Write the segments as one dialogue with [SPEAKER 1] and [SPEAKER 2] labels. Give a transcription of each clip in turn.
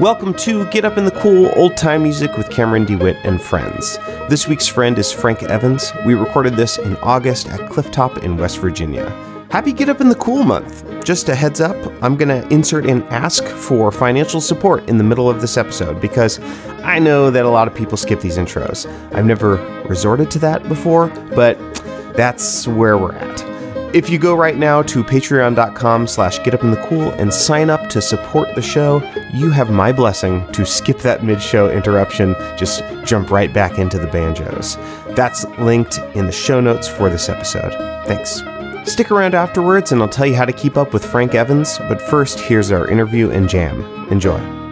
[SPEAKER 1] Welcome to Get Up in the Cool Old Time Music with Cameron DeWitt and friends. This week's friend is Frank Evans. We recorded this in August at Clifftop in West Virginia. Happy Get Up in the Cool month. Just a heads up, I'm going to insert an ask for financial support in the middle of this episode because I know that a lot of people skip these intros. I've never resorted to that before, but that's where we're at. If you go right now to patreon.com slash getupinthecool and sign up to support the show, you have my blessing to skip that mid-show interruption, just jump right back into the banjos. That's linked in the show notes for this episode. Thanks. Stick around afterwards and I'll tell you how to keep up with Frank Evans, but first, here's our interview and jam. Enjoy.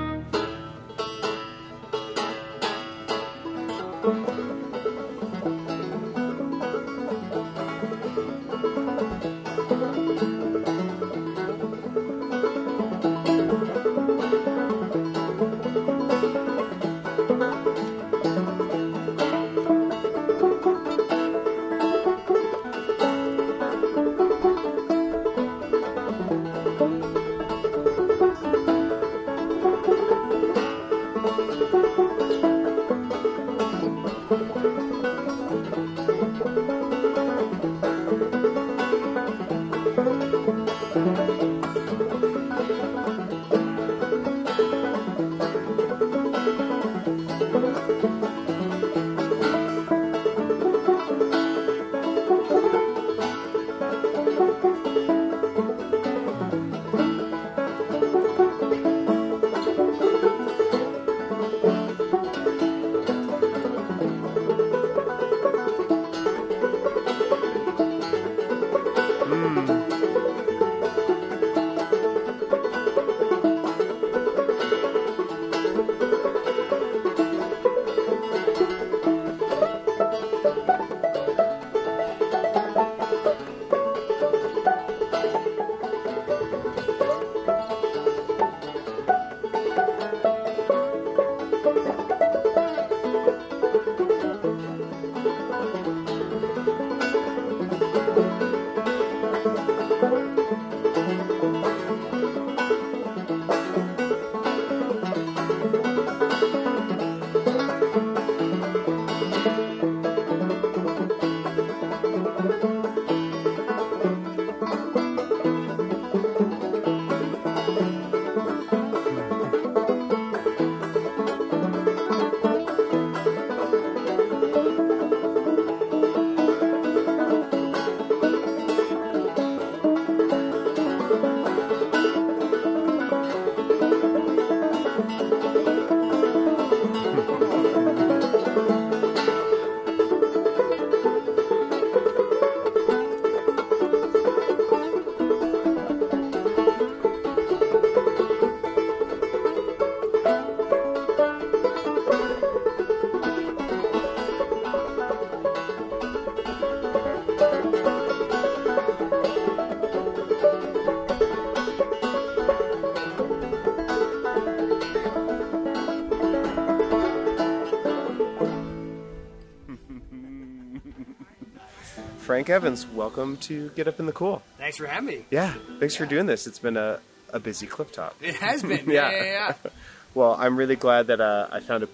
[SPEAKER 1] Frank Evans, welcome to Get Up in the Cool.
[SPEAKER 2] Thanks for having me.
[SPEAKER 1] Yeah, thanks for doing this. It's been a, a busy cliff top.
[SPEAKER 2] It has been.
[SPEAKER 1] Yeah.
[SPEAKER 2] yeah, yeah, yeah.
[SPEAKER 1] Well, I'm really glad that uh, I found a,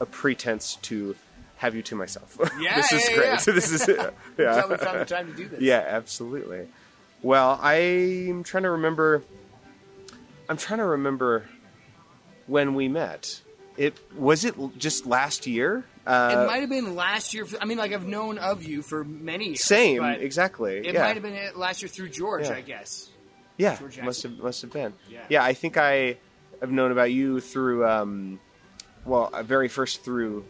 [SPEAKER 1] a pretense to have you to myself.
[SPEAKER 2] Yeah,
[SPEAKER 1] this is
[SPEAKER 2] yeah,
[SPEAKER 1] great.
[SPEAKER 2] yeah.
[SPEAKER 1] this is
[SPEAKER 2] Glad
[SPEAKER 1] yeah,
[SPEAKER 2] we found the time to do this.
[SPEAKER 1] yeah, absolutely. Well, I'm trying to remember. I'm trying to remember when we met. It was it just last year. Uh,
[SPEAKER 2] It might have been last year. I mean, like I've known of you for many years.
[SPEAKER 1] same, exactly.
[SPEAKER 2] It
[SPEAKER 1] yeah.
[SPEAKER 2] might have been last year through George,
[SPEAKER 1] Yeah.
[SPEAKER 2] I guess.
[SPEAKER 1] Yeah,
[SPEAKER 2] George
[SPEAKER 1] must have must have been.
[SPEAKER 2] Yeah.
[SPEAKER 1] I think I have known about you through, um, well, uh, very first through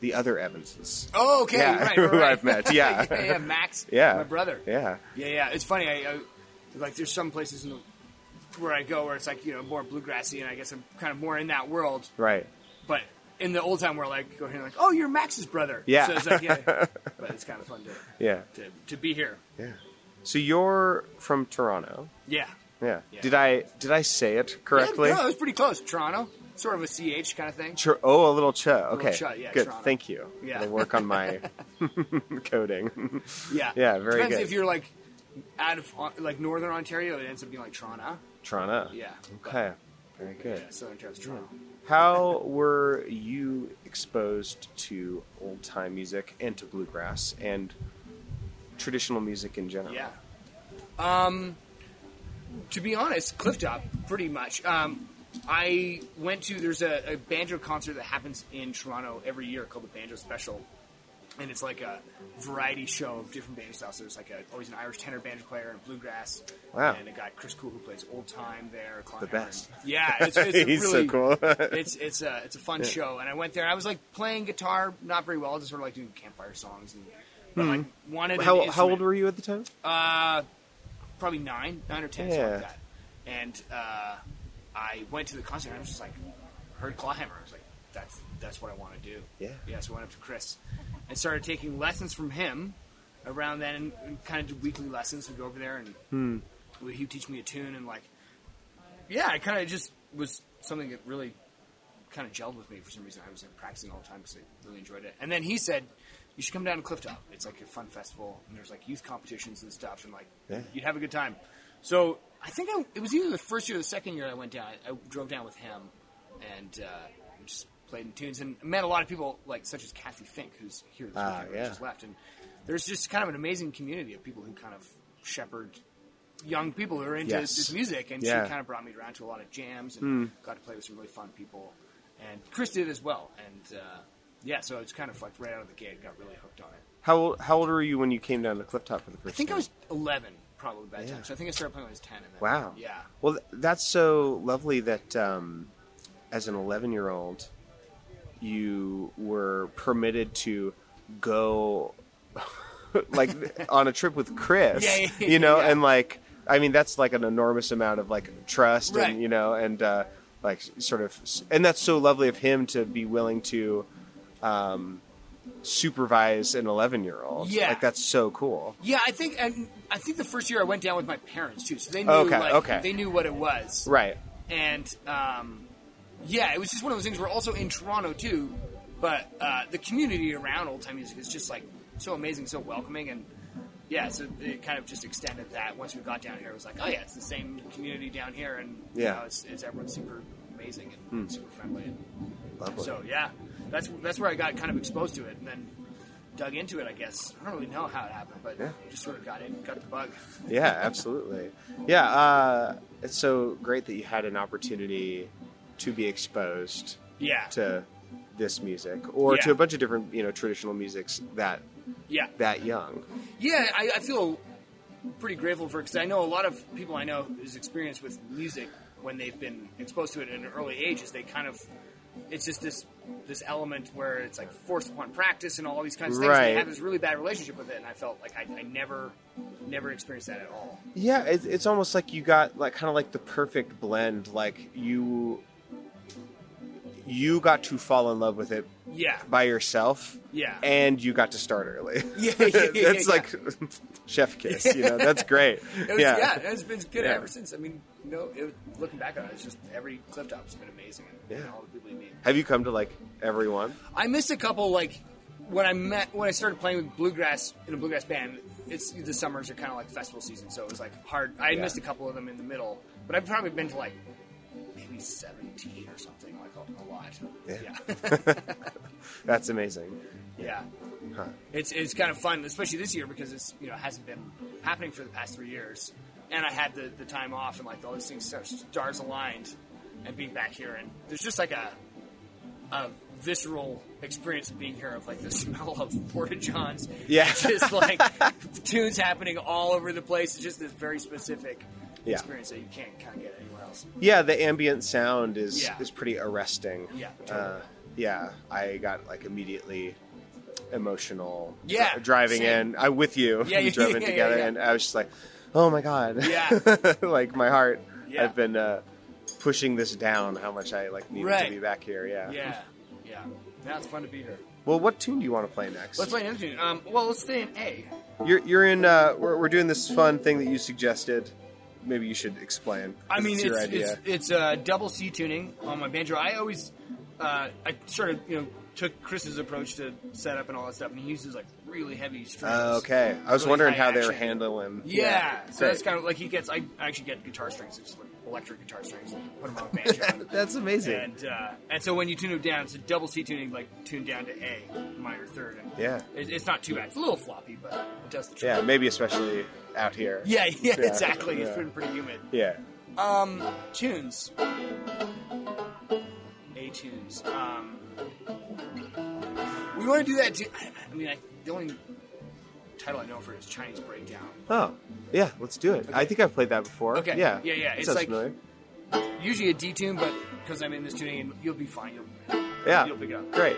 [SPEAKER 1] the other Evanses.
[SPEAKER 2] Oh, okay,
[SPEAKER 1] Yeah,
[SPEAKER 2] right,
[SPEAKER 1] who
[SPEAKER 2] right, right.
[SPEAKER 1] I've met, yeah.
[SPEAKER 2] yeah, yeah, Max.
[SPEAKER 1] Yeah.
[SPEAKER 2] my brother.
[SPEAKER 1] Yeah,
[SPEAKER 2] Yeah, yeah. It's funny. I, I like there's some places in the, where I go where it's like you know more bluegrassy, and I guess I'm kind of more in that world.
[SPEAKER 1] right.
[SPEAKER 2] But in the old time world, I go here and like, oh, you're Max's brother.
[SPEAKER 1] Yeah.
[SPEAKER 2] So it's like, yeah. but it's kind of fun to,
[SPEAKER 1] Yeah,
[SPEAKER 2] to to be here.
[SPEAKER 1] yeah. So you're from Toronto.
[SPEAKER 2] Yeah.
[SPEAKER 1] Yeah.
[SPEAKER 2] Yeah.
[SPEAKER 1] Did I did I say it correctly?
[SPEAKER 2] Yeah, no, it was pretty close. Toronto, sort of a ch kind of thing.
[SPEAKER 1] Tr- oh, a little ch. Okay.
[SPEAKER 2] ch, yeah,
[SPEAKER 1] Good.
[SPEAKER 2] Toronto.
[SPEAKER 1] Thank you.
[SPEAKER 2] Yeah.
[SPEAKER 1] I'll work on my coding.
[SPEAKER 2] Yeah.
[SPEAKER 1] Yeah, very
[SPEAKER 2] Depends
[SPEAKER 1] good.
[SPEAKER 2] if you're like out of uh, like northern Ontario, it ends up being like Toronto.
[SPEAKER 1] Toronto.
[SPEAKER 2] Yeah.
[SPEAKER 1] Okay. Very good.
[SPEAKER 2] Yeah, Southern Terrace, Toronto.
[SPEAKER 1] How were you exposed to old time music and to bluegrass and traditional music in general?
[SPEAKER 2] Yeah. Um, to be honest, Clifftop, pretty much. Um, I went to there's a, a banjo concert that happens in Toronto every year called the Banjo Special, and it's like a variety show of different band styles. So there's like a, always an Irish tenor banjo player and bluegrass.
[SPEAKER 1] Wow.
[SPEAKER 2] And a guy Chris Coole who plays old time there. Clive
[SPEAKER 1] The
[SPEAKER 2] Hammer.
[SPEAKER 1] best.
[SPEAKER 2] Yeah, it's, it's
[SPEAKER 1] He's so cool.
[SPEAKER 2] it's it's a it's a fun show, and I went there. I was like playing guitar, not very well, just sort of like doing campfire songs, and but like wanted. an.
[SPEAKER 1] How, how old were you at the time?
[SPEAKER 2] Uh, probably nine, nine or ten, something
[SPEAKER 1] Yeah.
[SPEAKER 2] like that. And uh, I went to the concert. and I was just like, heard Clawhammer. I was like, that's that's what I want to do.
[SPEAKER 1] Yeah.
[SPEAKER 2] Yeah. So I went up to Chris and started taking lessons from him. Around then, and, and kind of did weekly lessons. We'd go over there, and
[SPEAKER 1] Hmm.
[SPEAKER 2] he'd teach me a tune, and like, yeah, it kind of just was something that really kind of gelled with me for some reason. I was like practicing all the time because I really enjoyed it. And then he said, "You should come down to Clifftop. It's like a fun festival, and there's like youth competitions and stuff, and like
[SPEAKER 1] Yeah.
[SPEAKER 2] you'd have a good time." So I think I, it was either the first year or the second year I went down. I, I drove down with him, and uh, just played in tunes and met a lot of people like such as Cathy Fink, who's here this
[SPEAKER 1] Ah,
[SPEAKER 2] weekend,
[SPEAKER 1] yeah.
[SPEAKER 2] just left, and there's just kind of an amazing community of people who kind of shepherd young people who are into
[SPEAKER 1] Yes.
[SPEAKER 2] this music, and
[SPEAKER 1] Yeah.
[SPEAKER 2] She kind of brought me around to a lot of jams and got to play with some really fun people. And Chris did as well, and uh, yeah, so it's kind of like right out of the gate, got really hooked on it.
[SPEAKER 1] How old, how old were you when you came down to Clifftop for the first time?
[SPEAKER 2] I think I was 11 probably by that
[SPEAKER 1] Yeah.
[SPEAKER 2] time, so I think I started playing when I was 10. And then,
[SPEAKER 1] Wow.
[SPEAKER 2] Yeah.
[SPEAKER 1] Well, that's so lovely that um, as an 11 year old, you were permitted to go like on a trip with Chris.
[SPEAKER 2] Yeah, yeah,
[SPEAKER 1] you know,
[SPEAKER 2] yeah.
[SPEAKER 1] and like, I mean, that's like an enormous amount of like trust
[SPEAKER 2] Right.
[SPEAKER 1] and, you know, and uh, like sort of, and that's so lovely of him to be willing to um, supervise an 11 year old.
[SPEAKER 2] Yeah.
[SPEAKER 1] Like, that's so cool.
[SPEAKER 2] Yeah, I think and I think the first year I went down with my parents too, so they knew
[SPEAKER 1] Okay,
[SPEAKER 2] like,
[SPEAKER 1] okay.
[SPEAKER 2] they knew what it was.
[SPEAKER 1] Right.
[SPEAKER 2] and um, yeah, it was just one of those things. We're also in Toronto too, but uh, the community around old time music is just like so amazing, so welcoming, and yeah, so it kind of just extended that. Once we got down here, it was like, oh yeah, it's the same community down here, and you
[SPEAKER 1] Yeah.
[SPEAKER 2] know, it's, it's everyone's super amazing and super friendly. And
[SPEAKER 1] Lovely.
[SPEAKER 2] so yeah, that's that's where I got kind of exposed to it, and then dug into it. I guess I don't really know how it happened, but
[SPEAKER 1] Yeah.
[SPEAKER 2] just sort of got in, got the bug.
[SPEAKER 1] yeah, absolutely. Yeah, uh, it's so great that you had an opportunity to be exposed
[SPEAKER 2] Yeah,
[SPEAKER 1] to this music or to a bunch of different, you know, traditional musics that
[SPEAKER 2] yeah.
[SPEAKER 1] that young.
[SPEAKER 2] Yeah, I, I feel pretty grateful for because I know a lot of people I know whose experience with music when they've been exposed to it at an early age is they kind of it's just this this element where it's like forced upon practice and all these kinds of things.
[SPEAKER 1] Right.
[SPEAKER 2] they have this really bad relationship with it, and I felt like I, I never never experienced that at all.
[SPEAKER 1] Yeah, it, it's almost like you got like kind of like the perfect blend. Like you you got to fall in love with it
[SPEAKER 2] Yeah,
[SPEAKER 1] by yourself.
[SPEAKER 2] Yeah.
[SPEAKER 1] And you got to start early.
[SPEAKER 2] Yeah, yeah, yeah, yeah,
[SPEAKER 1] That's
[SPEAKER 2] yeah.
[SPEAKER 1] like chef kiss, you know. That's great.
[SPEAKER 2] it was,
[SPEAKER 1] yeah.
[SPEAKER 2] yeah. it's been good
[SPEAKER 1] Yeah.
[SPEAKER 2] ever since. I mean, you know, it, looking back on it, it's just every Clifftop's been amazing, and, and all the people you meet.
[SPEAKER 1] Have you come to like everyone?
[SPEAKER 2] I missed a couple like when I met when I started playing with bluegrass in a bluegrass band. It's the summers are kind of like festival season, so it was like hard. I
[SPEAKER 1] Yeah.
[SPEAKER 2] missed a couple of them in the middle, but I've probably been to like maybe seventeen or something, a, lot.
[SPEAKER 1] Yeah.
[SPEAKER 2] yeah,
[SPEAKER 1] That's amazing.
[SPEAKER 2] yeah.
[SPEAKER 1] Huh.
[SPEAKER 2] It's it's kind of fun, especially this year because it's you know hasn't been happening for the past three years, and I had the, the time off and like all these things stars aligned, and being back here and there's just like a a visceral experience of being here of like the smell of porta johns,
[SPEAKER 1] Yeah.
[SPEAKER 2] just like tunes happening all over the place. It's just this very specific
[SPEAKER 1] Yeah.
[SPEAKER 2] experience that you can't kind of get anywhere else.
[SPEAKER 1] Yeah, the ambient sound is
[SPEAKER 2] Yeah.
[SPEAKER 1] is pretty arresting.
[SPEAKER 2] Yeah,
[SPEAKER 1] Uh, yeah, I got like immediately emotional.
[SPEAKER 2] Yeah,
[SPEAKER 1] dri- driving
[SPEAKER 2] same.
[SPEAKER 1] in. I'm with you.
[SPEAKER 2] Yeah,
[SPEAKER 1] we
[SPEAKER 2] yeah,
[SPEAKER 1] drove
[SPEAKER 2] yeah,
[SPEAKER 1] in
[SPEAKER 2] yeah,
[SPEAKER 1] together,
[SPEAKER 2] yeah.
[SPEAKER 1] and I was just like, "Oh my god!"
[SPEAKER 2] Yeah.
[SPEAKER 1] like my heart.
[SPEAKER 2] Yeah.
[SPEAKER 1] I've been uh, pushing this down. How much I like needed to be back here. Yeah.
[SPEAKER 2] Yeah, yeah. Now it's fun to be here.
[SPEAKER 1] Well, what tune do you want to play next?
[SPEAKER 2] Let's play another tune. Um, well, let's stay in A.
[SPEAKER 1] You're you're in. Uh, we're we're doing this fun thing that you suggested. Maybe you should explain.
[SPEAKER 2] I mean,
[SPEAKER 1] it's
[SPEAKER 2] it's it's, it's uh, double C tuning on my banjo. I always, uh, I sort of you know took Chris's approach to setup and all that stuff, and he uses like really heavy strings.
[SPEAKER 1] Uh, okay, I was
[SPEAKER 2] Really
[SPEAKER 1] wondering how they were handling.
[SPEAKER 2] Yeah, so that's kind of like he gets. I actually get guitar strings, it's like electric guitar strings, and put them on a banjo.
[SPEAKER 1] That's amazing.
[SPEAKER 2] and uh, and so when you tune it down, it's a double C tuning, like tuned down to A minor third. And
[SPEAKER 1] Yeah.
[SPEAKER 2] it, it's not too bad. It's a little floppy, but it does the trick.
[SPEAKER 1] Yeah, maybe especially out here.
[SPEAKER 2] yeah, yeah,
[SPEAKER 1] Yeah,
[SPEAKER 2] exactly. It's
[SPEAKER 1] yeah.
[SPEAKER 2] been pretty humid.
[SPEAKER 1] Yeah.
[SPEAKER 2] Um, tunes. A tunes. Um, we want to do that. Too. I, I mean, I, the only title I know for it is Chinese Breakdown.
[SPEAKER 1] Oh, yeah. Let's do it. I think I've played that before.
[SPEAKER 2] Okay.
[SPEAKER 1] Yeah.
[SPEAKER 2] Yeah, yeah,
[SPEAKER 1] It
[SPEAKER 2] it's like-
[SPEAKER 1] familiar.
[SPEAKER 2] Usually a D tune, but because I'm in this tuning, you'll be fine. You'll,
[SPEAKER 1] Yeah.
[SPEAKER 2] you'll pick up.
[SPEAKER 1] Great.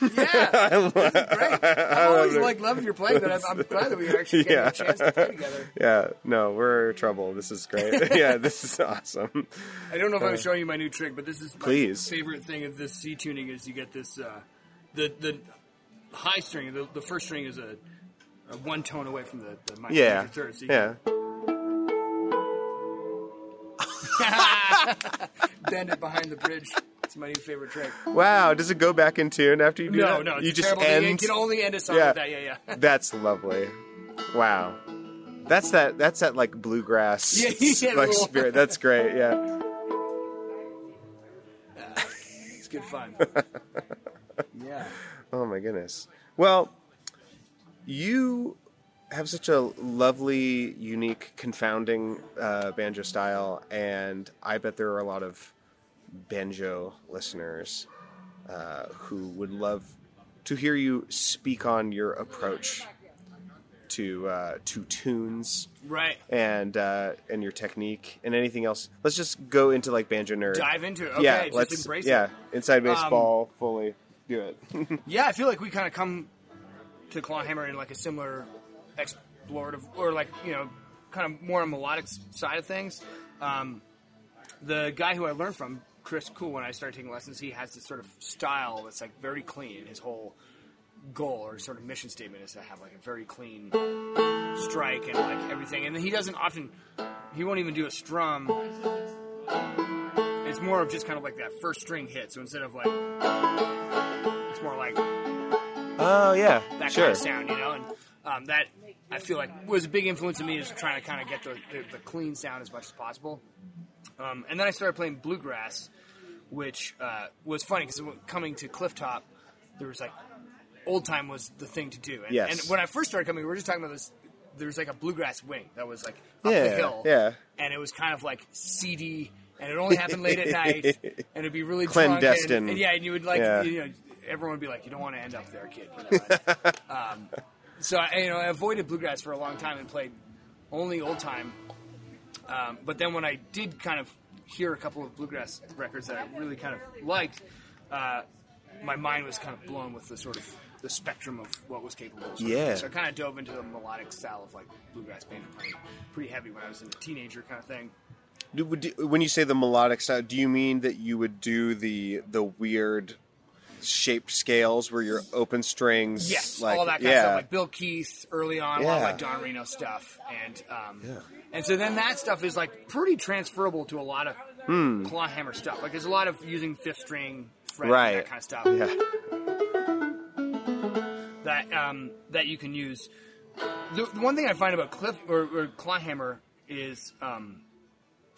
[SPEAKER 2] Yeah, great. I've always like loving your playing, but I'm, I'm glad that we actually getting
[SPEAKER 1] Yeah.
[SPEAKER 2] a chance to play together.
[SPEAKER 1] yeah, no, we're trouble. This is great. yeah, this is awesome.
[SPEAKER 2] I don't know if I'm showing you my new trick, but this is my
[SPEAKER 1] Please.
[SPEAKER 2] favorite thing of this C tuning is you get this uh, the the high string. The, the first string is a, a one tone away from the, the minor
[SPEAKER 1] Yeah,
[SPEAKER 2] major third. So
[SPEAKER 1] yeah.
[SPEAKER 2] bend it behind the bridge. It's my new favorite trick.
[SPEAKER 1] Wow, does it go back in tune after you do
[SPEAKER 2] No,
[SPEAKER 1] that?
[SPEAKER 2] no, it's
[SPEAKER 1] you just
[SPEAKER 2] thing.
[SPEAKER 1] end.
[SPEAKER 2] It can only end a song
[SPEAKER 1] Yeah.
[SPEAKER 2] with that. Yeah, yeah.
[SPEAKER 1] That's lovely. Wow. That's that. That's that like bluegrass
[SPEAKER 2] Yeah, yeah,
[SPEAKER 1] like spirit. That's great. Yeah.
[SPEAKER 2] It's good fun. yeah.
[SPEAKER 1] Oh my goodness. Well, you have such a lovely, unique, confounding uh, banjo style, and I bet there are a lot of banjo listeners uh, who would love to hear you speak on your approach to uh, to tunes
[SPEAKER 2] Right.
[SPEAKER 1] and uh, and your technique and anything else. Let's just go into like banjo nerd.
[SPEAKER 2] Dive into it. Okay,
[SPEAKER 1] yeah,
[SPEAKER 2] just
[SPEAKER 1] let's
[SPEAKER 2] embrace
[SPEAKER 1] yeah,
[SPEAKER 2] it. Um,
[SPEAKER 1] inside baseball fully do it.
[SPEAKER 2] Yeah, I feel like we kind of come to Clawhammer in like a similar explorative, or like you know, kind of more melodic side of things. Um, the guy who I learned from, Chris Coole, when I started taking lessons, he has this sort of style that's like very clean. His whole goal or sort of mission statement is to have like a very clean strike and like everything. And he doesn't often, he won't even do a strum. It's more of just kind of like that first string hit. So instead of like, it's more like
[SPEAKER 1] Oh yeah,
[SPEAKER 2] that
[SPEAKER 1] sure.
[SPEAKER 2] kind of sound, you know, and um, that I feel like was a big influence in me is trying to kind of get the, the, the clean sound as much as possible. Um, and then I started playing bluegrass, which uh, was funny because coming to Clifftop, there was like old time was the thing to do. And,
[SPEAKER 1] Yes.
[SPEAKER 2] and when I first started coming, we were just talking about this. There was like a bluegrass wing that was like up
[SPEAKER 1] Yeah,
[SPEAKER 2] the hill,
[SPEAKER 1] yeah.
[SPEAKER 2] and it was kind of like seedy, and it only happened late at night, and it'd be really drunk
[SPEAKER 1] Clandestine.
[SPEAKER 2] and, and yeah, and you would like
[SPEAKER 1] Yeah.
[SPEAKER 2] you know everyone would be like, you don't want to end up there, kid. You know? um, so I, you know, I avoided bluegrass for a long time and played only old time. Um, but then when I did kind of hear a couple of bluegrass records that I really kind of liked, uh, my mind was kind of blown with the sort of the spectrum of what was capable. Of
[SPEAKER 1] Yeah.
[SPEAKER 2] So I kind of dove into the melodic style of like bluegrass band playing pretty heavy when I was a teenager kind of thing.
[SPEAKER 1] Do, when you say the melodic style, do you mean that you would do the the weird shaped scales where you're open strings?
[SPEAKER 2] Yes,
[SPEAKER 1] like,
[SPEAKER 2] all that kind
[SPEAKER 1] yeah.
[SPEAKER 2] of stuff, like Bill Keith early on, yeah. a lot of like Don Reno stuff, and um,
[SPEAKER 1] Yeah.
[SPEAKER 2] And so then that stuff is like pretty transferable to a lot of
[SPEAKER 1] Hmm.
[SPEAKER 2] clawhammer stuff. Like there's a lot of using fifth string, fret,
[SPEAKER 1] Right.
[SPEAKER 2] that kind of stuff
[SPEAKER 1] yeah.
[SPEAKER 2] that um, that you can use. The, the one thing I find about Cliff or, or clawhammer is um,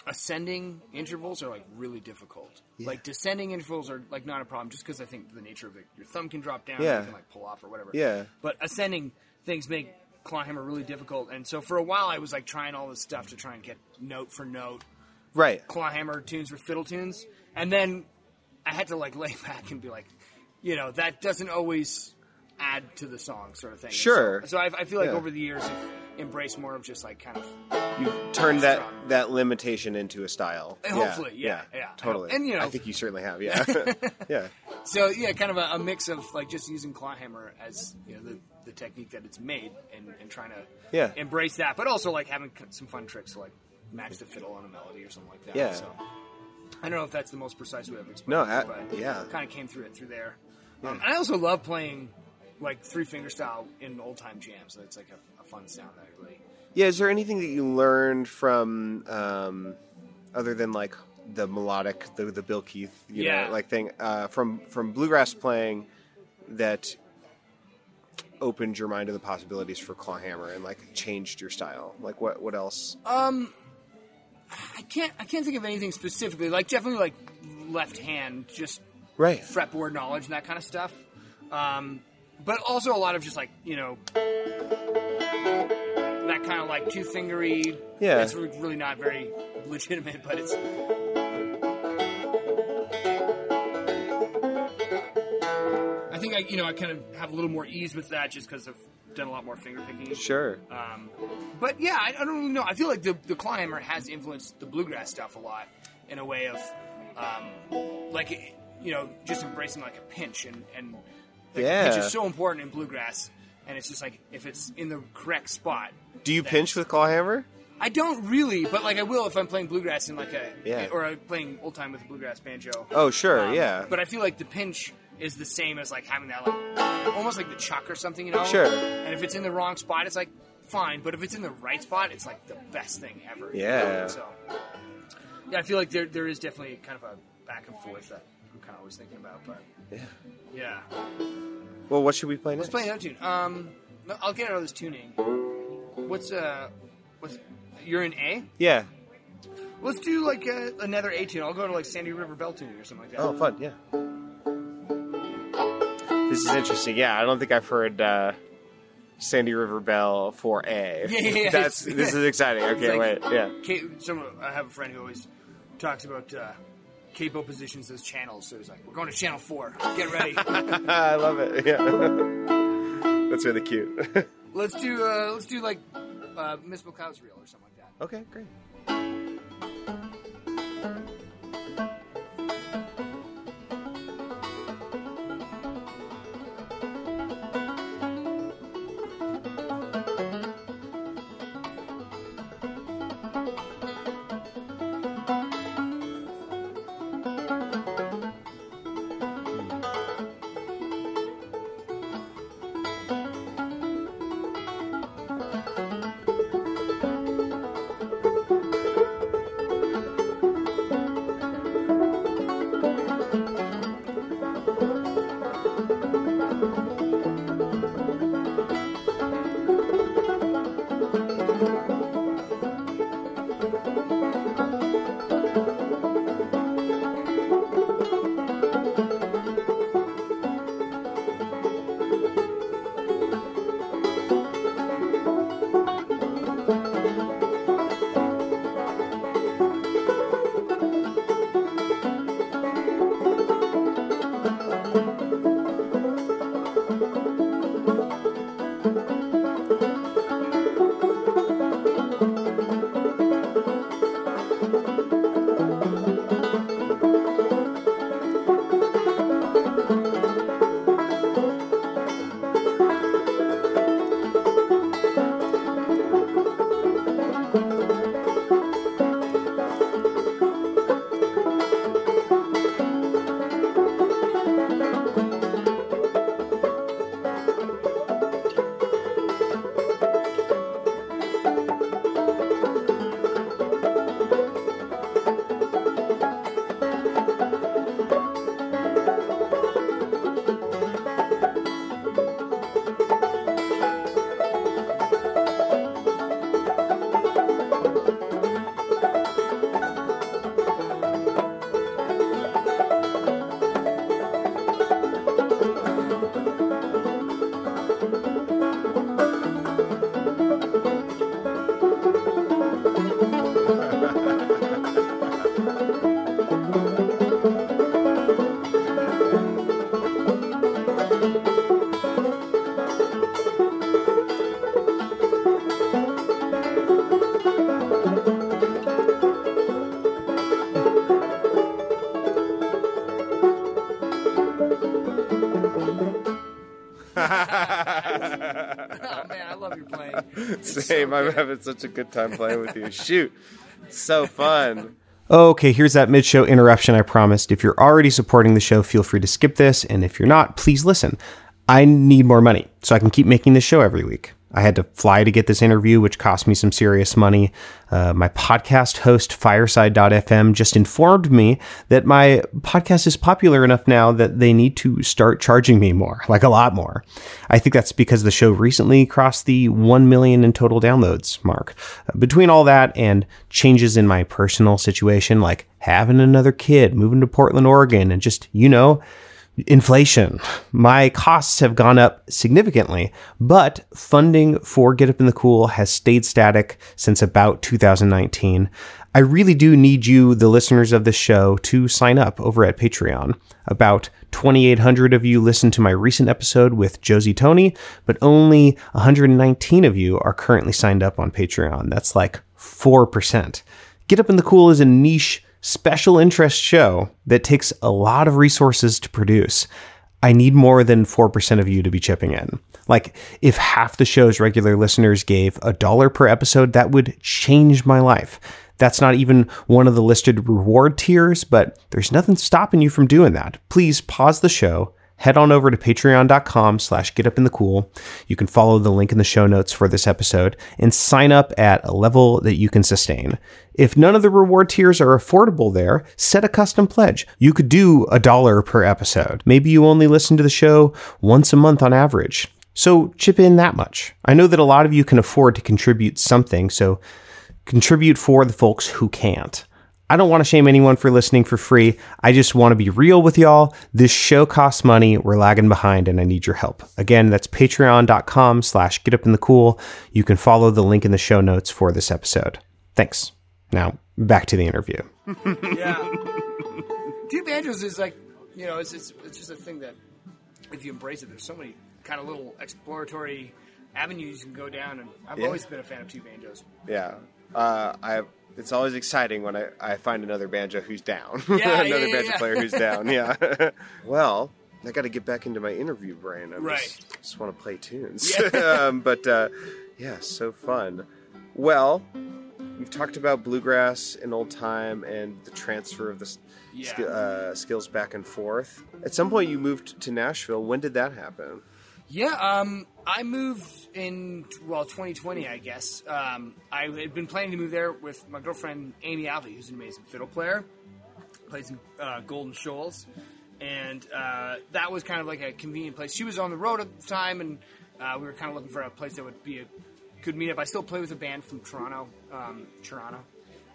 [SPEAKER 2] ascending intervals are like really difficult. Like descending intervals are like not a problem, just because I think the nature of it, your thumb can drop down,
[SPEAKER 1] Yeah.
[SPEAKER 2] you can like pull off or whatever.
[SPEAKER 1] Yeah.
[SPEAKER 2] But ascending things make clawhammer really difficult, and so for a while I was like trying all this stuff to try and get note for note
[SPEAKER 1] Right.
[SPEAKER 2] clawhammer tunes with fiddle tunes, and then I had to like lay back and be like, you know, that doesn't always add to the song, sort of thing.
[SPEAKER 1] Sure.
[SPEAKER 2] So, so I, I feel like
[SPEAKER 1] Yeah.
[SPEAKER 2] over the years, I've embraced more of just like kind of
[SPEAKER 1] You turned that
[SPEAKER 2] Strong.
[SPEAKER 1] that limitation into a style.
[SPEAKER 2] And hopefully, yeah, yeah.
[SPEAKER 1] totally.
[SPEAKER 2] And, you know-
[SPEAKER 1] I think you certainly have. Yeah. yeah.
[SPEAKER 2] So yeah, kind of a, a mix of like just using clawhammer as you know the, the technique that it's made, and, and trying to
[SPEAKER 1] Yeah.
[SPEAKER 2] embrace that, but also like having some fun tricks to like match the fiddle on a melody or something like that.
[SPEAKER 1] Yeah.
[SPEAKER 2] So I don't know if that's the most precise way of explaining
[SPEAKER 1] I-
[SPEAKER 2] it, but
[SPEAKER 1] yeah.
[SPEAKER 2] kind of came through it through there. Um, and I also love playing like three finger style in old time jams. It's like a, a fun sound that I really.
[SPEAKER 1] Yeah, is there anything that you learned from um, other than like the melodic, the the Bill Keith, you
[SPEAKER 2] Yeah.
[SPEAKER 1] know, like thing uh, from from bluegrass playing that opened your mind to the possibilities for clawhammer and like changed your style? Like what what else?
[SPEAKER 2] Um, I can't I can't think of anything specifically. Like definitely like left hand, just
[SPEAKER 1] right.
[SPEAKER 2] fretboard knowledge and that kind of stuff. Um, but also a lot of just like you know that kind of like two fingery.
[SPEAKER 1] Yeah.
[SPEAKER 2] that's really not very legitimate, but it's. Think I you know I kind of have a little more ease with that just because I've done a lot more finger picking.
[SPEAKER 1] Sure.
[SPEAKER 2] Um, but yeah, I, I don't really know. I feel like the the clawhammer has influenced the bluegrass stuff a lot in a way of um, like you know just embracing like a pinch and and like,
[SPEAKER 1] Yeah.
[SPEAKER 2] pinch is so important in bluegrass. And it's just like if it's in the correct spot.
[SPEAKER 1] Do you pinch with clawhammer?
[SPEAKER 2] I don't really, but like I will if I'm playing bluegrass in like a
[SPEAKER 1] Yeah.
[SPEAKER 2] or I'm playing old time with a bluegrass banjo.
[SPEAKER 1] Oh, sure.
[SPEAKER 2] Um,
[SPEAKER 1] yeah.
[SPEAKER 2] But I feel like the pinch is the same as like having that like almost like the chuck or something, you know?
[SPEAKER 1] Sure.
[SPEAKER 2] And if it's in the wrong spot, it's like fine. But if it's in the right spot, it's like the best thing ever.
[SPEAKER 1] Yeah.
[SPEAKER 2] So yeah, I feel like there there is definitely kind of a back and forth that I'm kind of always thinking about. But yeah, yeah.
[SPEAKER 3] Well, what should we play next?
[SPEAKER 2] let's play another tune. Um, no, I'll get out of this tuning. What's uh, what's you're in A?
[SPEAKER 3] Yeah.
[SPEAKER 2] Let's do like uh another A tune. I'll go to like Sandy River Belle tuning or something like that.
[SPEAKER 3] Oh, fun. Yeah. This is interesting. Yeah, I don't think I've heard uh, Sandy River Belle for A.
[SPEAKER 2] Yeah, yeah, yeah.
[SPEAKER 3] That's this is exciting. Can't
[SPEAKER 2] like-
[SPEAKER 3] wait. Yeah.
[SPEAKER 2] Some I have a friend who always talks about uh, capo positions as channels. So he's like, "We're going to channel four. Get ready."
[SPEAKER 3] I love it. Yeah. That's really cute.
[SPEAKER 2] let's do uh, let's do like uh, Miss McLeod's reel or something like that.
[SPEAKER 3] okay, great. Same.
[SPEAKER 2] so
[SPEAKER 3] I'm
[SPEAKER 2] good.
[SPEAKER 3] having such a good time playing with you. Shoot. So fun.
[SPEAKER 1] Okay, here's that mid show interruption I promised. If you're already supporting the show, feel free to skip this. And if you're not, please listen. I need more money so I can keep making this show every week. I had to fly to get this interview, which cost me some serious money. Uh, my podcast host, Fireside.fm, just informed me that my podcast is popular enough now that they need to start charging me more, like a lot more. I think that's because the show recently crossed the 1 million in total downloads mark. Uh, between all that and changes in my personal situation, like having another kid, moving to Portland, Oregon, and just, you know, inflation. My costs have gone up significantly, but funding for Get Up in the Cool has stayed static since about 2019. I really do need you, the listeners of this show, to sign up over at Patreon. About 2,800 of you listened to my recent episode with Josie Tony, but only 119 of you are currently signed up on Patreon. That's like 4%. Get Up in the Cool is a niche special interest show that takes a lot of resources to produce. I need more than 4% of you to be chipping in. Like, if half the show's regular listeners gave a dollar per episode, that would change my life. That's not even one of the listed reward tiers, but there's nothing stopping you from doing that. Please pause the show, head on over to patreon.com slash getupinthecool. You can follow the link in the show notes for this episode and sign up at a level that you can sustain. If none of the reward tiers are affordable there, set a custom pledge. You could do a dollar per episode. Maybe you only listen to the show once a month on average. So chip in that much. I know that a lot of you can afford to contribute something, so contribute for the folks who can't. I don't want to shame anyone for listening for free. I just want to be real with y'all. This show costs money. We're lagging behind and I need your help. Again, that's patreon.com slash getupinthecool. You can follow the link in the show notes for this episode. Thanks. Now, back to the interview.
[SPEAKER 2] yeah. Two banjos is like, you know, it's, it's, it's just a thing that if you embrace it, there's so many kind of little exploratory avenues you can go down. And I've
[SPEAKER 3] Yeah.
[SPEAKER 2] always been a fan of two banjos.
[SPEAKER 3] Yeah. Uh, I. It's always exciting when I, I find another banjo who's down.
[SPEAKER 2] Yeah,
[SPEAKER 3] another
[SPEAKER 2] yeah, yeah,
[SPEAKER 3] banjo player who's down. Yeah. well, I got to get back into my interview brain. I
[SPEAKER 2] Right.
[SPEAKER 3] just, just want to play tunes.
[SPEAKER 2] Yeah.
[SPEAKER 3] um, but uh, yeah, so fun. Well, we've talked about bluegrass in old time and the transfer of the
[SPEAKER 2] Yeah.
[SPEAKER 3] sk- uh, skills back and forth. At some point, you moved to Nashville. When did that happen?
[SPEAKER 2] Yeah, um, I moved in well 2020, I guess. Um, I had been planning to move there with my girlfriend Amy Alvey, who's an amazing fiddle player, plays in uh, Golden Shoals, and uh, that was kind of like a convenient place. She was on the road at the time, and uh, we were kind of looking for a place that would be a good meetup. I still play with a band from Toronto, um, Toronto.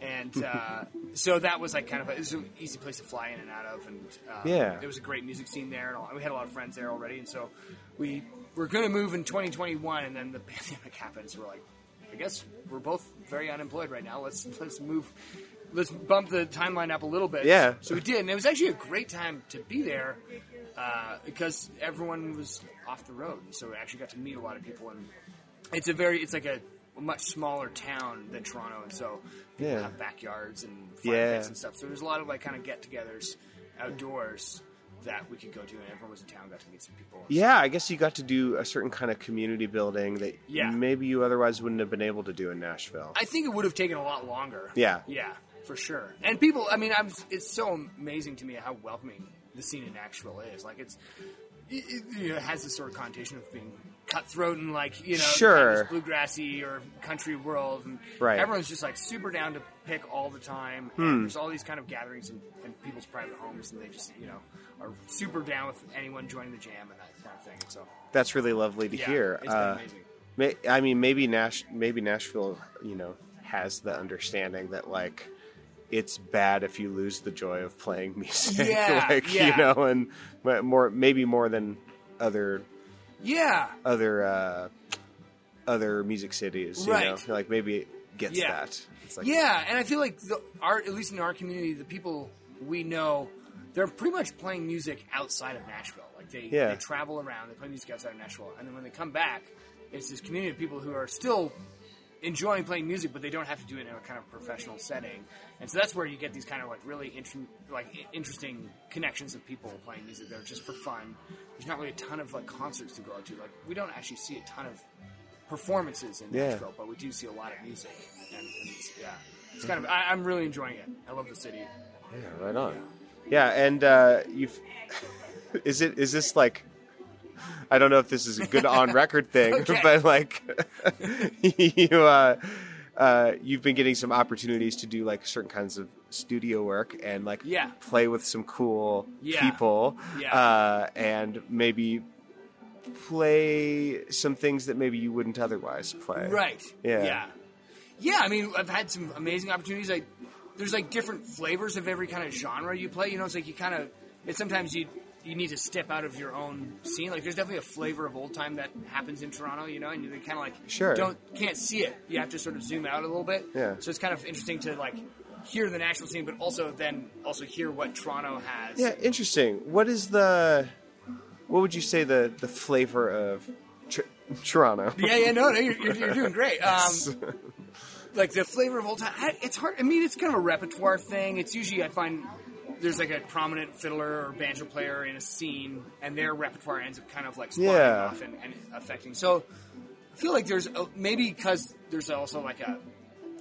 [SPEAKER 2] And uh, so that was like kind of a, it was an easy place to fly in and out of, and uh,
[SPEAKER 3] Yeah.
[SPEAKER 2] there was a great music scene there, and we had a lot of friends there already, and so we were going to move in 2021, and then the pandemic happened. So we're like, I guess we're both very unemployed right now. Let's let's move, let's bump the timeline up a little bit.
[SPEAKER 3] Yeah.
[SPEAKER 2] So we did, and it was actually a great time to be there uh, because everyone was off the road, and so we actually got to meet a lot of people. And it's a very, it's like a much smaller town than Toronto, and so people
[SPEAKER 3] Yeah.
[SPEAKER 2] have backyards and fire
[SPEAKER 3] Yeah.
[SPEAKER 2] pits and stuff. So there's a lot of like kind of get-togethers outdoors that we could go to, and everyone was in town, got to meet some people.
[SPEAKER 3] Yeah, I guess you got to do a certain kind of community building that
[SPEAKER 2] Yeah.
[SPEAKER 3] maybe you otherwise wouldn't have been able to do in Nashville.
[SPEAKER 2] I think it would have taken a lot longer.
[SPEAKER 3] Yeah.
[SPEAKER 2] Yeah, for sure. And people, I mean, I'm, it's so amazing to me how welcoming the scene in Nashville is. Like, it's, it, it, you know, it has this sort of connotation of being cutthroat and like, you know,
[SPEAKER 3] Sure.
[SPEAKER 2] kind of bluegrassy or country world. And
[SPEAKER 3] Right.
[SPEAKER 2] everyone's just like super down to pick all the time.
[SPEAKER 3] Hmm.
[SPEAKER 2] There's all these kind of gatherings in, in people's private homes, and they just, you know, are super down with anyone joining the jam and that kind of thing. And so,
[SPEAKER 3] That's really lovely to
[SPEAKER 2] yeah,
[SPEAKER 3] hear.
[SPEAKER 2] it's been
[SPEAKER 3] Uh,
[SPEAKER 2] amazing.
[SPEAKER 3] may, I mean, maybe Nash, maybe Nashville, you know, has the understanding that like it's bad if you lose the joy of playing music.
[SPEAKER 2] Yeah,
[SPEAKER 3] like
[SPEAKER 2] yeah.
[SPEAKER 3] you know, and more maybe more than other
[SPEAKER 2] Yeah.
[SPEAKER 3] other uh, other music cities. You
[SPEAKER 2] Right.
[SPEAKER 3] know, like maybe it gets
[SPEAKER 2] Yeah.
[SPEAKER 3] that. It's like
[SPEAKER 2] Yeah, and I feel like the, our, at least in our community, the people we know, they're pretty much playing music outside of Nashville. Like they,
[SPEAKER 3] Yeah.
[SPEAKER 2] they travel around, they play music outside of Nashville, and then when they come back, it's this community of people who are still enjoying playing music, but they don't have to do it in a kind of professional setting. And so that's where you get these kind of like really inter- like interesting connections of people playing music that are just for fun. There's not really a ton of like concerts to go out to. Like we don't actually see a ton of performances in
[SPEAKER 3] Yeah.
[SPEAKER 2] Nashville, but we do see a lot of music. And, and it's, yeah, it's kind of I, I'm really enjoying it. I love the city.
[SPEAKER 3] Yeah, right on. Yeah, and uh, you've is it is this like I don't know if this is a good on record thing,
[SPEAKER 2] Okay.
[SPEAKER 3] but like you uh, uh, you've been getting some opportunities to do like certain kinds of studio work and like
[SPEAKER 2] Yeah.
[SPEAKER 3] play with some cool
[SPEAKER 2] Yeah.
[SPEAKER 3] people
[SPEAKER 2] Yeah.
[SPEAKER 3] uh, and maybe play some things that maybe you wouldn't otherwise play.
[SPEAKER 2] Right.
[SPEAKER 3] Yeah.
[SPEAKER 2] Yeah. Yeah. I mean, I've had some amazing opportunities. Like, there's like different flavors of every kind of genre you play. You know, it's like you kind of. It's sometimes you you need to step out of your own scene. Like, there's definitely a flavor of old time that happens in Toronto. You know, and you kind of like
[SPEAKER 3] Sure.
[SPEAKER 2] don't can't see it. You have to sort of zoom out a little bit.
[SPEAKER 3] Yeah.
[SPEAKER 2] So it's kind of interesting to like hear the national scene, but also then also hear what Toronto has.
[SPEAKER 3] Yeah, interesting. What is the what would you say the the flavor of tr- Toronto?
[SPEAKER 2] Yeah, yeah, no, no, you're, you're, you're doing great. Um, like the flavor of old time, I, it's hard. I mean, it's kind of a repertoire thing. It's usually I find there's like a prominent fiddler or banjo player in a scene, and their repertoire ends up kind of like spawning
[SPEAKER 3] Yeah.
[SPEAKER 2] off and, and affecting. So I feel like there's a, maybe because there's also like a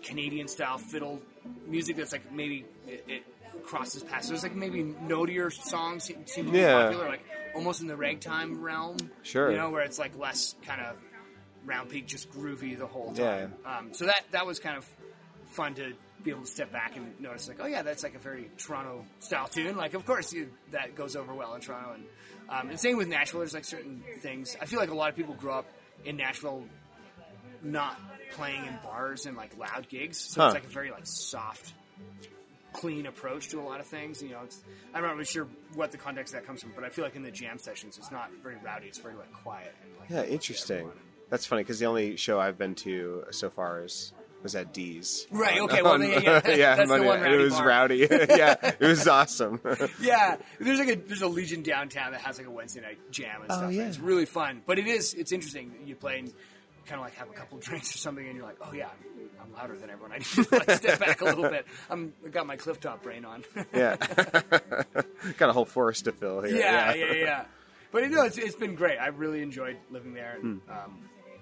[SPEAKER 2] Canadian style fiddle music that's like maybe it, it crosses past. There's like maybe notier songs seem seem to be
[SPEAKER 3] Yeah.
[SPEAKER 2] popular, like almost in the ragtime realm.
[SPEAKER 1] Sure.
[SPEAKER 2] You know, where it's like less kind of round peak, just groovy the whole
[SPEAKER 1] Yeah.
[SPEAKER 2] time. Um, so that that was kind of fun to be able to step back and notice, like, oh yeah, that's like a very Toronto style tune. Like, of course, you, that goes over well in Toronto. And um, and same with Nashville. There's like certain things. I feel like a lot of people grew up in Nashville not playing in bars and like loud gigs, so
[SPEAKER 1] Huh.
[SPEAKER 2] it's like a very like soft, clean approach to a lot of things. You know, it's I'm not really sure what the context that comes from, but I feel like in the jam sessions, it's not very rowdy. It's very like quiet and like
[SPEAKER 1] Yeah, interesting. That's funny because the only show I've been to so far is was at D's.
[SPEAKER 2] Right, okay, well, yeah, yeah,
[SPEAKER 1] yeah,
[SPEAKER 2] that's the one
[SPEAKER 1] night. it was
[SPEAKER 2] bar.
[SPEAKER 1] rowdy. yeah, it was awesome.
[SPEAKER 2] yeah, there's like a there's a Legion downtown that has like a Wednesday night jam and
[SPEAKER 1] Oh,
[SPEAKER 2] stuff. and
[SPEAKER 1] yeah.
[SPEAKER 2] It's really fun, but it is it's interesting. You play and kind of like have a couple drinks or something, and you're like, oh yeah, I'm, I'm louder than everyone. I need to like step back a little bit. I'm I got my Clifftop brain on.
[SPEAKER 1] yeah, got a whole forest to fill here.
[SPEAKER 2] yeah, yeah, yeah. But you know, it's it's been great. I've really enjoyed living there. And,
[SPEAKER 1] Hmm.
[SPEAKER 2] um,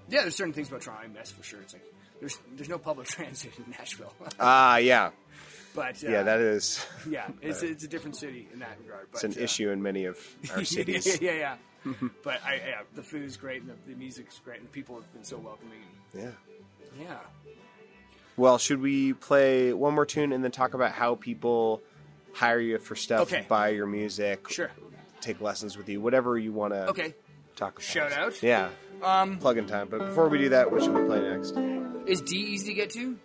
[SPEAKER 2] yeah, there's certain things about Toronto I miss for sure. It's like there's there's no public transit in Nashville,
[SPEAKER 1] Ah, yeah,
[SPEAKER 2] but uh,
[SPEAKER 1] yeah. That is
[SPEAKER 2] yeah, it's it's a different city in that regard. But,
[SPEAKER 1] it's an
[SPEAKER 2] uh,
[SPEAKER 1] issue in many of our cities.
[SPEAKER 2] yeah, yeah. but I, yeah, the food's great and the, the music's great and the people have been so welcoming.
[SPEAKER 1] yeah.
[SPEAKER 2] Yeah.
[SPEAKER 1] Well, should we play one more tune and then talk about how people hire you for stuff,
[SPEAKER 2] Okay.
[SPEAKER 1] buy your music,
[SPEAKER 2] Sure.
[SPEAKER 1] take lessons with you, whatever you want to
[SPEAKER 2] Okay.
[SPEAKER 1] talk about.
[SPEAKER 2] Shout out.
[SPEAKER 1] Yeah,
[SPEAKER 2] Um,
[SPEAKER 1] plug in time. But before we do that, what should we play next?
[SPEAKER 2] Is D easy to get to?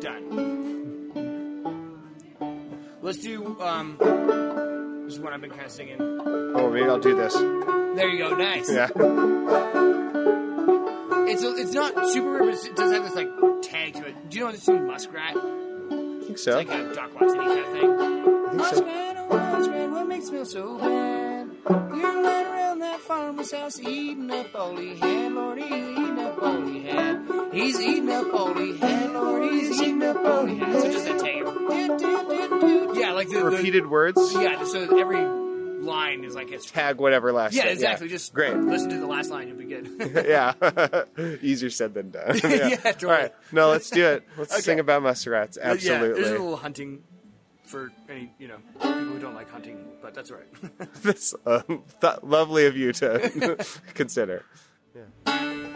[SPEAKER 2] Done. Let's do. Um, this is one I've been kind of singing.
[SPEAKER 1] Oh, maybe I'll do this.
[SPEAKER 2] There you go. Nice.
[SPEAKER 1] Yeah.
[SPEAKER 2] It's a, it's not super, but it does have this like tag to it. Do you know this tune Muskrat?
[SPEAKER 1] I think so.
[SPEAKER 2] Like a Doc Watson kind of thing.
[SPEAKER 1] I think so.
[SPEAKER 2] Muskrat, oh muskrat, what makes me feel so bad? You're lying around that farmer's house eating up all he had, Lord, he's eating up all he had. He's eating up all he had, Lord, he's eating up all he had. So just a tag. Yeah, like the, the
[SPEAKER 1] Repeated words.
[SPEAKER 2] Yeah, so every line is like it's.
[SPEAKER 1] Tag whatever last.
[SPEAKER 2] Yeah,
[SPEAKER 1] thing.
[SPEAKER 2] exactly. Just
[SPEAKER 1] great.
[SPEAKER 2] Listen to the last line, you'll be good.
[SPEAKER 1] yeah, easier said than done.
[SPEAKER 2] Yeah, totally.
[SPEAKER 1] All right, no, let's do it. Let's
[SPEAKER 2] Okay.
[SPEAKER 1] sing about muskrats. Absolutely.
[SPEAKER 2] Yeah, there's a little hunting for any you know people who don't like hunting, but that's all right.
[SPEAKER 1] That's um, th- lovely of you to consider.
[SPEAKER 2] Well,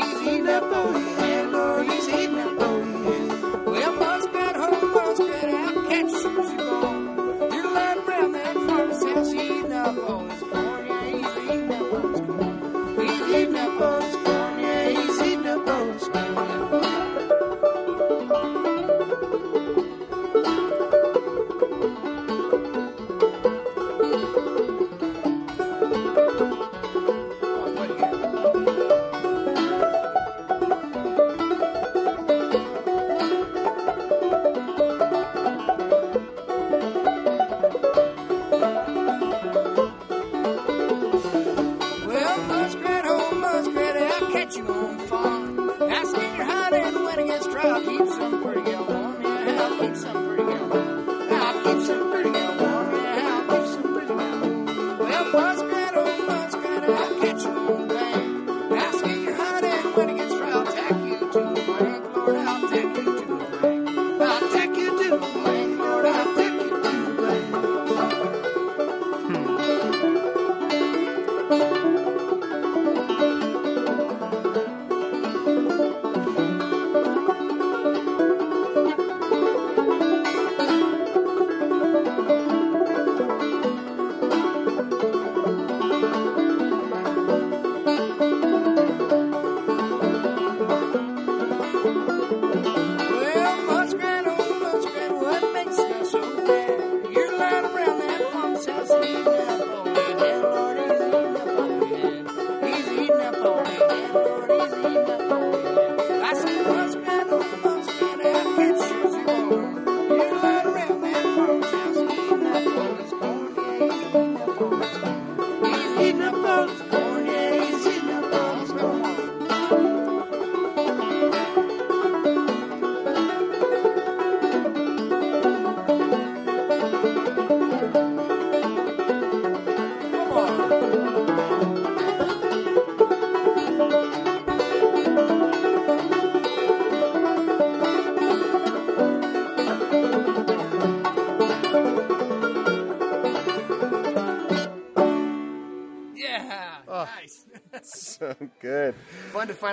[SPEAKER 2] had. He's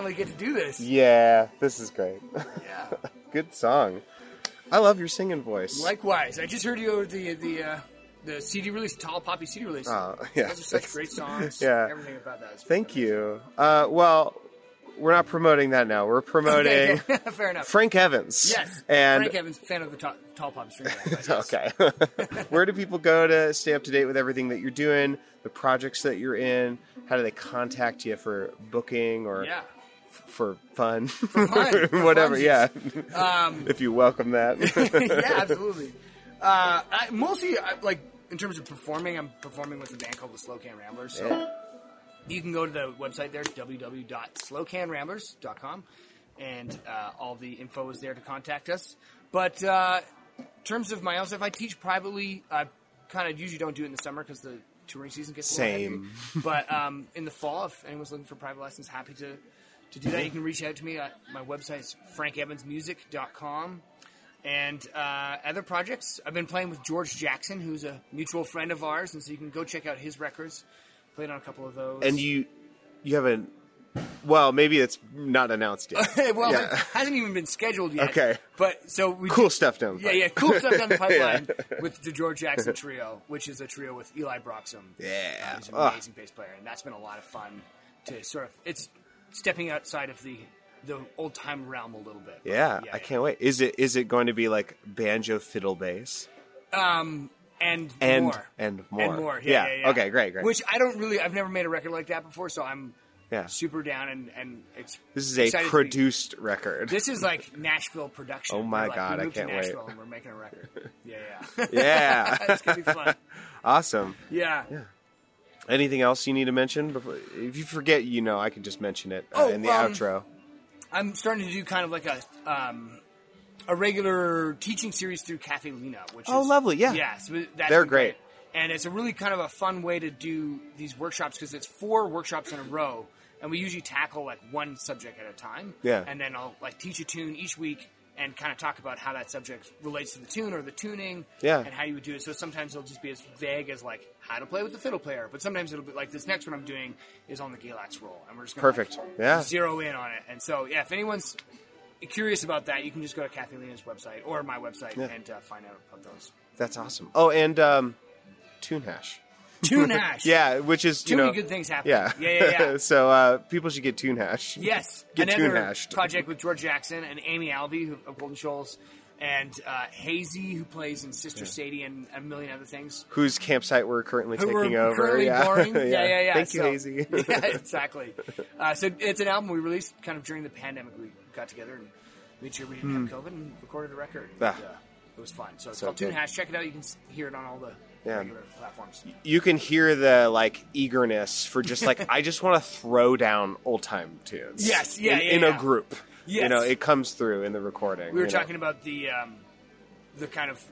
[SPEAKER 2] finally get to do this.
[SPEAKER 1] Yeah, this is great.
[SPEAKER 2] Yeah.
[SPEAKER 1] good song. I love your singing voice.
[SPEAKER 2] Likewise, I just heard you over the the uh, the CD release, Tall Poppy CD release.
[SPEAKER 1] Oh, yeah.
[SPEAKER 2] Those are such great songs.
[SPEAKER 1] Yeah.
[SPEAKER 2] Everything about that.
[SPEAKER 1] Thank you. Uh, well, we're not promoting that now. We're promoting
[SPEAKER 2] Okay, fair enough.
[SPEAKER 1] Frank Evans.
[SPEAKER 2] yes.
[SPEAKER 1] And
[SPEAKER 2] Frank Evans, fan of the Tall, tall Poppy yes.
[SPEAKER 1] okay. Where do people go to stay up to date with everything that you're doing, the projects that you're in? How do they contact you for booking or
[SPEAKER 2] Yeah.
[SPEAKER 1] For fun?
[SPEAKER 2] fun, for
[SPEAKER 1] Whatever, yeah.
[SPEAKER 2] Um,
[SPEAKER 1] if you welcome that.
[SPEAKER 2] yeah, absolutely. Uh, I, mostly, I, like in terms of performing, I'm performing with a band called the Slocan Ramblers. So
[SPEAKER 1] Yeah.
[SPEAKER 2] you can go to the website there, www.slocanramblers.com, and uh, all the info is there to contact us. But uh, in terms of my own stuff, I teach privately. I kind of usually don't do it in the summer because the touring season gets
[SPEAKER 1] Same.
[SPEAKER 2] heavy. But um, in the fall, if anyone's looking for private lessons, happy to to do that. You can reach out to me. At, my website is frankevansmusic.com. And uh, other projects, I've been playing with George Jackson, who's a mutual friend of ours, and so you can go check out his records. Played on a couple of those.
[SPEAKER 1] and you you haven't well, maybe it's not announced yet.
[SPEAKER 2] well,
[SPEAKER 1] Yeah.
[SPEAKER 2] it hasn't even been scheduled yet.
[SPEAKER 1] Okay.
[SPEAKER 2] but so we
[SPEAKER 1] cool stuff down
[SPEAKER 2] Yeah, yeah, cool stuff down the pipeline with the George Jackson Trio, which is a trio with Eli Broxham.
[SPEAKER 1] Yeah.
[SPEAKER 2] Uh, he's an amazing bass player, and that's been a lot of fun to sort of. It's stepping outside of the the old time realm a little bit. But
[SPEAKER 1] Yeah, I can't wait. Is it is it going to be like banjo fiddle bass?
[SPEAKER 2] Um, and,
[SPEAKER 1] And-
[SPEAKER 2] more
[SPEAKER 1] and more.
[SPEAKER 2] and more. Yeah,
[SPEAKER 1] Yeah,
[SPEAKER 2] yeah, yeah.
[SPEAKER 1] okay, great, great.
[SPEAKER 2] Which I don't really. I've never made a record like that before, so I'm
[SPEAKER 1] Yeah.
[SPEAKER 2] super down and and it's
[SPEAKER 1] This is a
[SPEAKER 2] to be-
[SPEAKER 1] produced record.
[SPEAKER 2] This is like Nashville production.
[SPEAKER 1] Oh my
[SPEAKER 2] like,
[SPEAKER 1] God, I can't
[SPEAKER 2] to
[SPEAKER 1] wait.
[SPEAKER 2] We're making a record. Yeah, yeah.
[SPEAKER 1] yeah.
[SPEAKER 2] it's gonna be fun.
[SPEAKER 1] awesome.
[SPEAKER 2] Yeah.
[SPEAKER 1] Anything else you need to mention? Before, if you forget, you know, I can just mention it uh,
[SPEAKER 2] Oh,
[SPEAKER 1] in the
[SPEAKER 2] um,
[SPEAKER 1] outro.
[SPEAKER 2] I'm starting to do kind of like a um, a regular teaching series through Cafe Lena, which
[SPEAKER 1] Oh,
[SPEAKER 2] is
[SPEAKER 1] lovely, yeah.
[SPEAKER 2] yeah, so that's
[SPEAKER 1] They're
[SPEAKER 2] been
[SPEAKER 1] great.
[SPEAKER 2] and it's a really kind of a fun way to do these workshops because it's four workshops in a row, and we usually tackle like one subject at a time.
[SPEAKER 1] Yeah.
[SPEAKER 2] and then I'll like teach a tune each week and kind of talk about how that subject relates to the tune or the tuning,
[SPEAKER 1] Yeah.
[SPEAKER 2] and how you would do it. So sometimes it'll just be as vague as like how to play with the fiddle player, but sometimes it'll be like this next one I'm doing is on the Galax roll, and we're just gonna, like,
[SPEAKER 1] Perfect. Yeah.
[SPEAKER 2] zero in on it. And so, yeah, if anyone's curious about that, you can just go to Cafe Lena's website or my website
[SPEAKER 1] Yeah.
[SPEAKER 2] and uh, find out about those.
[SPEAKER 1] That's awesome. Oh, and um, Tune Hash.
[SPEAKER 2] Tune Hash.
[SPEAKER 1] Yeah, which is
[SPEAKER 2] Too
[SPEAKER 1] you know,
[SPEAKER 2] many good things happen.
[SPEAKER 1] Yeah,
[SPEAKER 2] Yeah, yeah, yeah.
[SPEAKER 1] so uh, people should get Tune Hash.
[SPEAKER 2] yes.
[SPEAKER 1] Get tune hashed.
[SPEAKER 2] project with George Jackson and Amy Alvey who, of Golden Shoals and uh, Hasee, who plays in Sister Sadie and a million other things.
[SPEAKER 1] Whose campsite we're currently
[SPEAKER 2] Who
[SPEAKER 1] taking
[SPEAKER 2] were
[SPEAKER 1] over?
[SPEAKER 2] currently
[SPEAKER 1] yeah.
[SPEAKER 2] boring. Yeah, yeah, yeah.
[SPEAKER 1] Thank you, Hasee.
[SPEAKER 2] yeah, exactly. Uh, so it's an album we released kind of during the pandemic. We got together and made sure we didn't have COVID and recorded a record. And,
[SPEAKER 1] Hmm. Ah.
[SPEAKER 2] uh, it was fun. So it's
[SPEAKER 1] So
[SPEAKER 2] called Tune
[SPEAKER 1] good.
[SPEAKER 2] Hash. Check it out. You can hear it on all the
[SPEAKER 1] Yeah.
[SPEAKER 2] platforms.
[SPEAKER 1] you can hear the like eagerness for just like I just want to throw down old time tunes.
[SPEAKER 2] Yes, yeah,
[SPEAKER 1] in,
[SPEAKER 2] yeah,
[SPEAKER 1] in
[SPEAKER 2] yeah.
[SPEAKER 1] a group. You know, it comes through in the recording.
[SPEAKER 2] We were
[SPEAKER 1] you know.
[SPEAKER 2] talking about the um, the kind of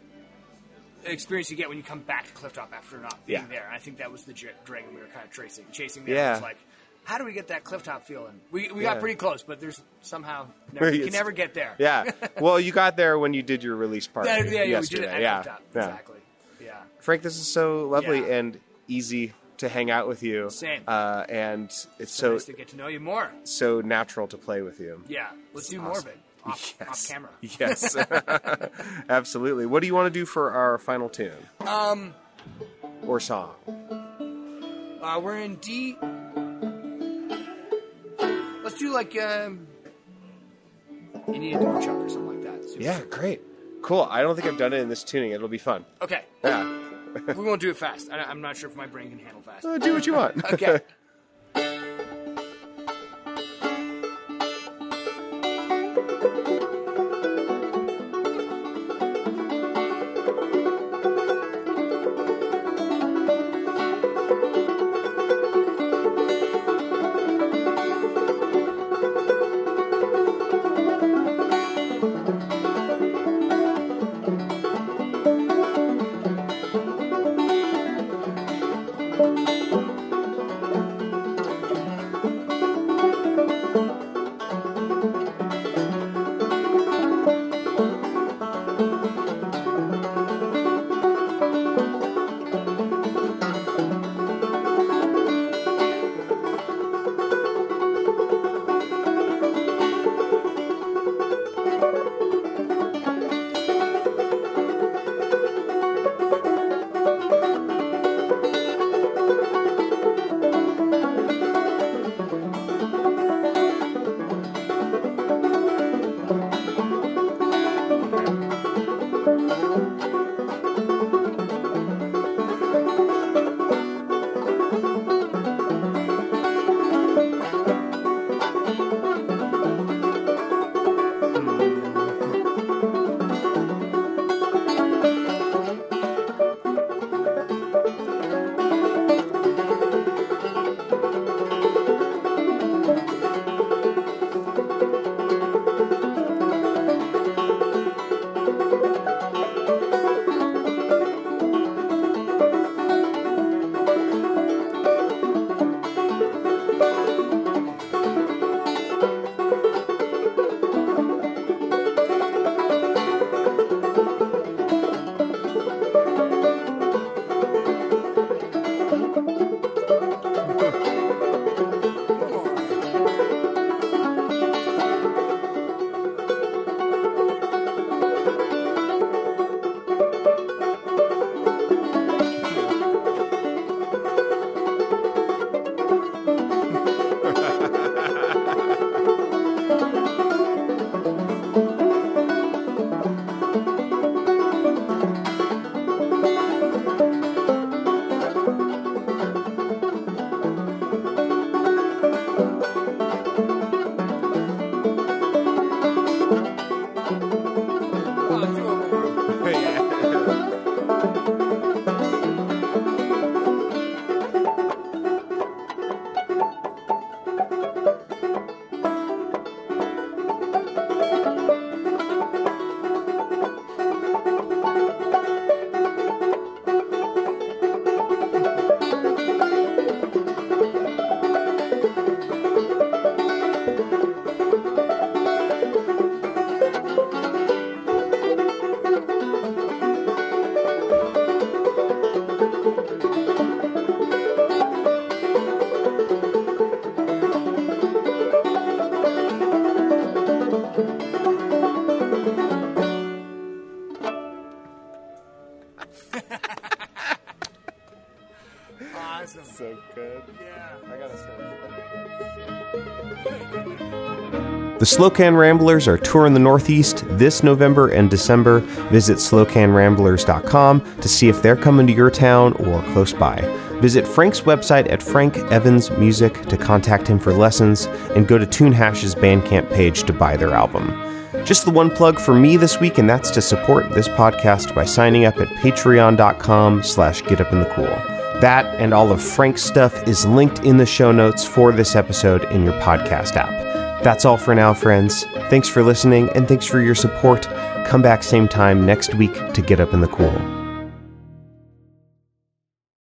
[SPEAKER 2] experience you get when you come back to Clifftop after not being
[SPEAKER 1] Yeah.
[SPEAKER 2] there. I think that was the dragon we were kind of tracing, chasing. There.
[SPEAKER 1] Yeah.
[SPEAKER 2] It was like, how do we get that Clifftop feeling? We, we
[SPEAKER 1] Yeah.
[SPEAKER 2] got pretty close, but there's somehow never, you can never get there.
[SPEAKER 1] Yeah. Well, you got there when you did your release party.
[SPEAKER 2] yeah, yeah, yeah, we did
[SPEAKER 1] yesterday.
[SPEAKER 2] it at
[SPEAKER 1] yeah.
[SPEAKER 2] Clifftop.
[SPEAKER 1] yeah.
[SPEAKER 2] Exactly.
[SPEAKER 1] Frank, this is so lovely
[SPEAKER 2] Yeah.
[SPEAKER 1] and easy to hang out with you.
[SPEAKER 2] Same.
[SPEAKER 1] Uh, and it's
[SPEAKER 2] So
[SPEAKER 1] so
[SPEAKER 2] nice to get to know you more.
[SPEAKER 1] so natural to play with you.
[SPEAKER 2] Yeah. Let's do more of it off, off camera.
[SPEAKER 1] Yes. Absolutely. What do you want to do for our final tune?
[SPEAKER 2] Um,
[SPEAKER 1] Or song?
[SPEAKER 2] uh, we're in D. Let's do like um, Indian War Whoop or something like that. Super
[SPEAKER 1] Yeah, great. Cool. I don't think I've done it in this tuning. It'll be fun.
[SPEAKER 2] Okay.
[SPEAKER 1] Yeah.
[SPEAKER 2] We won't do it fast. I, I'm not sure if my brain can handle fast.
[SPEAKER 1] Uh, do what you want.
[SPEAKER 2] Okay.
[SPEAKER 1] Slocan Ramblers are touring the Northeast this November and December. Visit slocanramblers.com to see if they're coming to your town or close by. Visit Frank's website at Frank Evans Music to contact him for lessons, and go to Tunehash's Bandcamp page to buy their album. Just the one plug for me this week, and that's to support this podcast by signing up at patreon.com slash getupinthecool. That and all of Frank's stuff is linked in the show notes for this episode in your podcast app. That's all for now, friends. Thanks for listening, and thanks for your support. Come back same time next week to Get Up in the Cool.